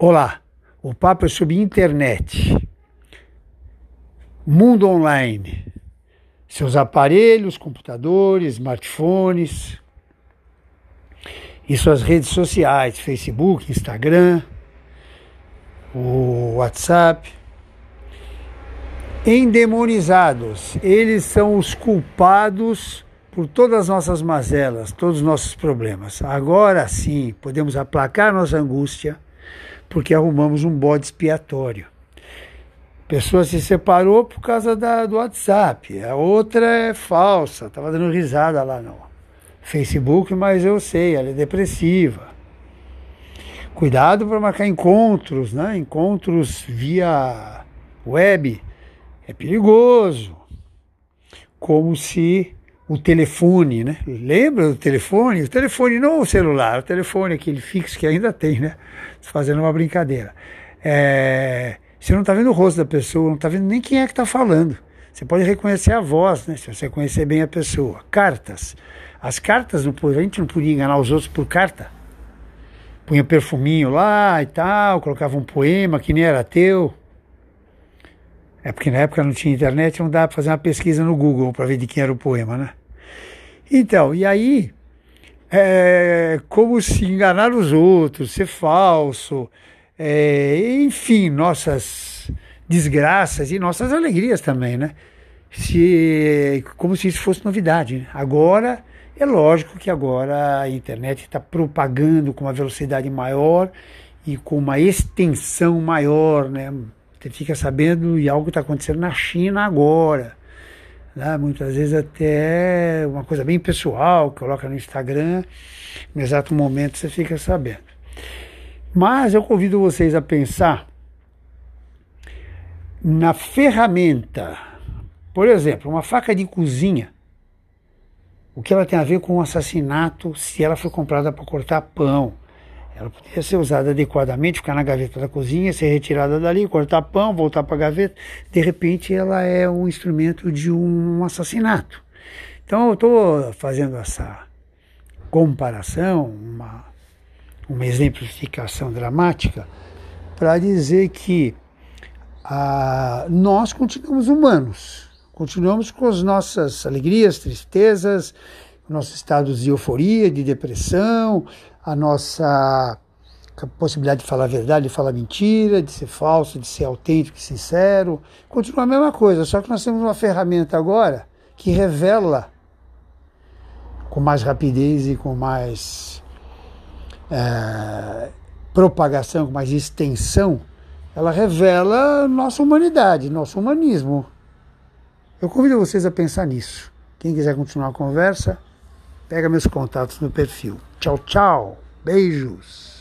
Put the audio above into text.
Olá, o papo é sobre internet, mundo online, seus aparelhos, computadores, smartphones e suas redes sociais, Facebook, Instagram, o WhatsApp. Endemonizados, eles são os culpados por todas as nossas mazelas, todos os nossos problemas. Agora sim, podemos aplacar nossa angústia porque arrumamos um bode expiatório. A pessoa se separou por causa da, do WhatsApp, a outra é falsa, estava dando risada lá no Facebook, mas eu sei, ela é depressiva. Cuidado para marcar encontros, né? Encontros via web é perigoso. Como se o telefone, né? Lembra do telefone? O telefone, não o celular, o telefone aquele fixo que ainda tem, né? fazendo uma brincadeira. É, você não está vendo o rosto da pessoa, não está vendo nem quem é que está falando. Você pode reconhecer a voz, né? Se você conhecer bem a pessoa. Cartas. As cartas, a gente não podia enganar os outros por carta. Punha perfuminho lá e tal, colocava um poema que nem era teu. É porque na época não tinha internet, não dava para fazer uma pesquisa no Google para ver de quem era o poema, né? Então, e aí é, como se enganar os outros, ser falso, é, enfim, nossas desgraças e nossas alegrias também, né? Se, como se isso fosse novidade. Né? Agora, é lógico que agora a internet está propagando com uma velocidade maior e com uma extensão maior, né? Você fica sabendo de algo está acontecendo na China agora né? muitas vezes até uma coisa bem pessoal, coloca no Instagram, no exato momento você fica sabendo. Mas eu convido vocês a pensar na ferramenta, por exemplo, uma faca de cozinha, o que ela tem a ver com o assassinato se ela foi comprada para cortar pão ela poderia ser usada adequadamente, ficar na gaveta da cozinha, ser retirada dali, cortar pão, voltar para a gaveta. De repente, ela é um instrumento de um assassinato. Então, eu estou fazendo essa comparação, uma, uma exemplificação dramática, para dizer que ah, nós continuamos humanos, continuamos com as nossas alegrias, tristezas, nossos estados de euforia, de depressão, a nossa possibilidade de falar a verdade, de falar mentira, de ser falso, de ser autêntico sincero. Continua a mesma coisa, só que nós temos uma ferramenta agora que revela com mais rapidez e com mais é, propagação, com mais extensão, ela revela nossa humanidade, nosso humanismo. Eu convido vocês a pensar nisso. Quem quiser continuar a conversa, pega meus contatos no perfil. Tchau, tchau. Beijos.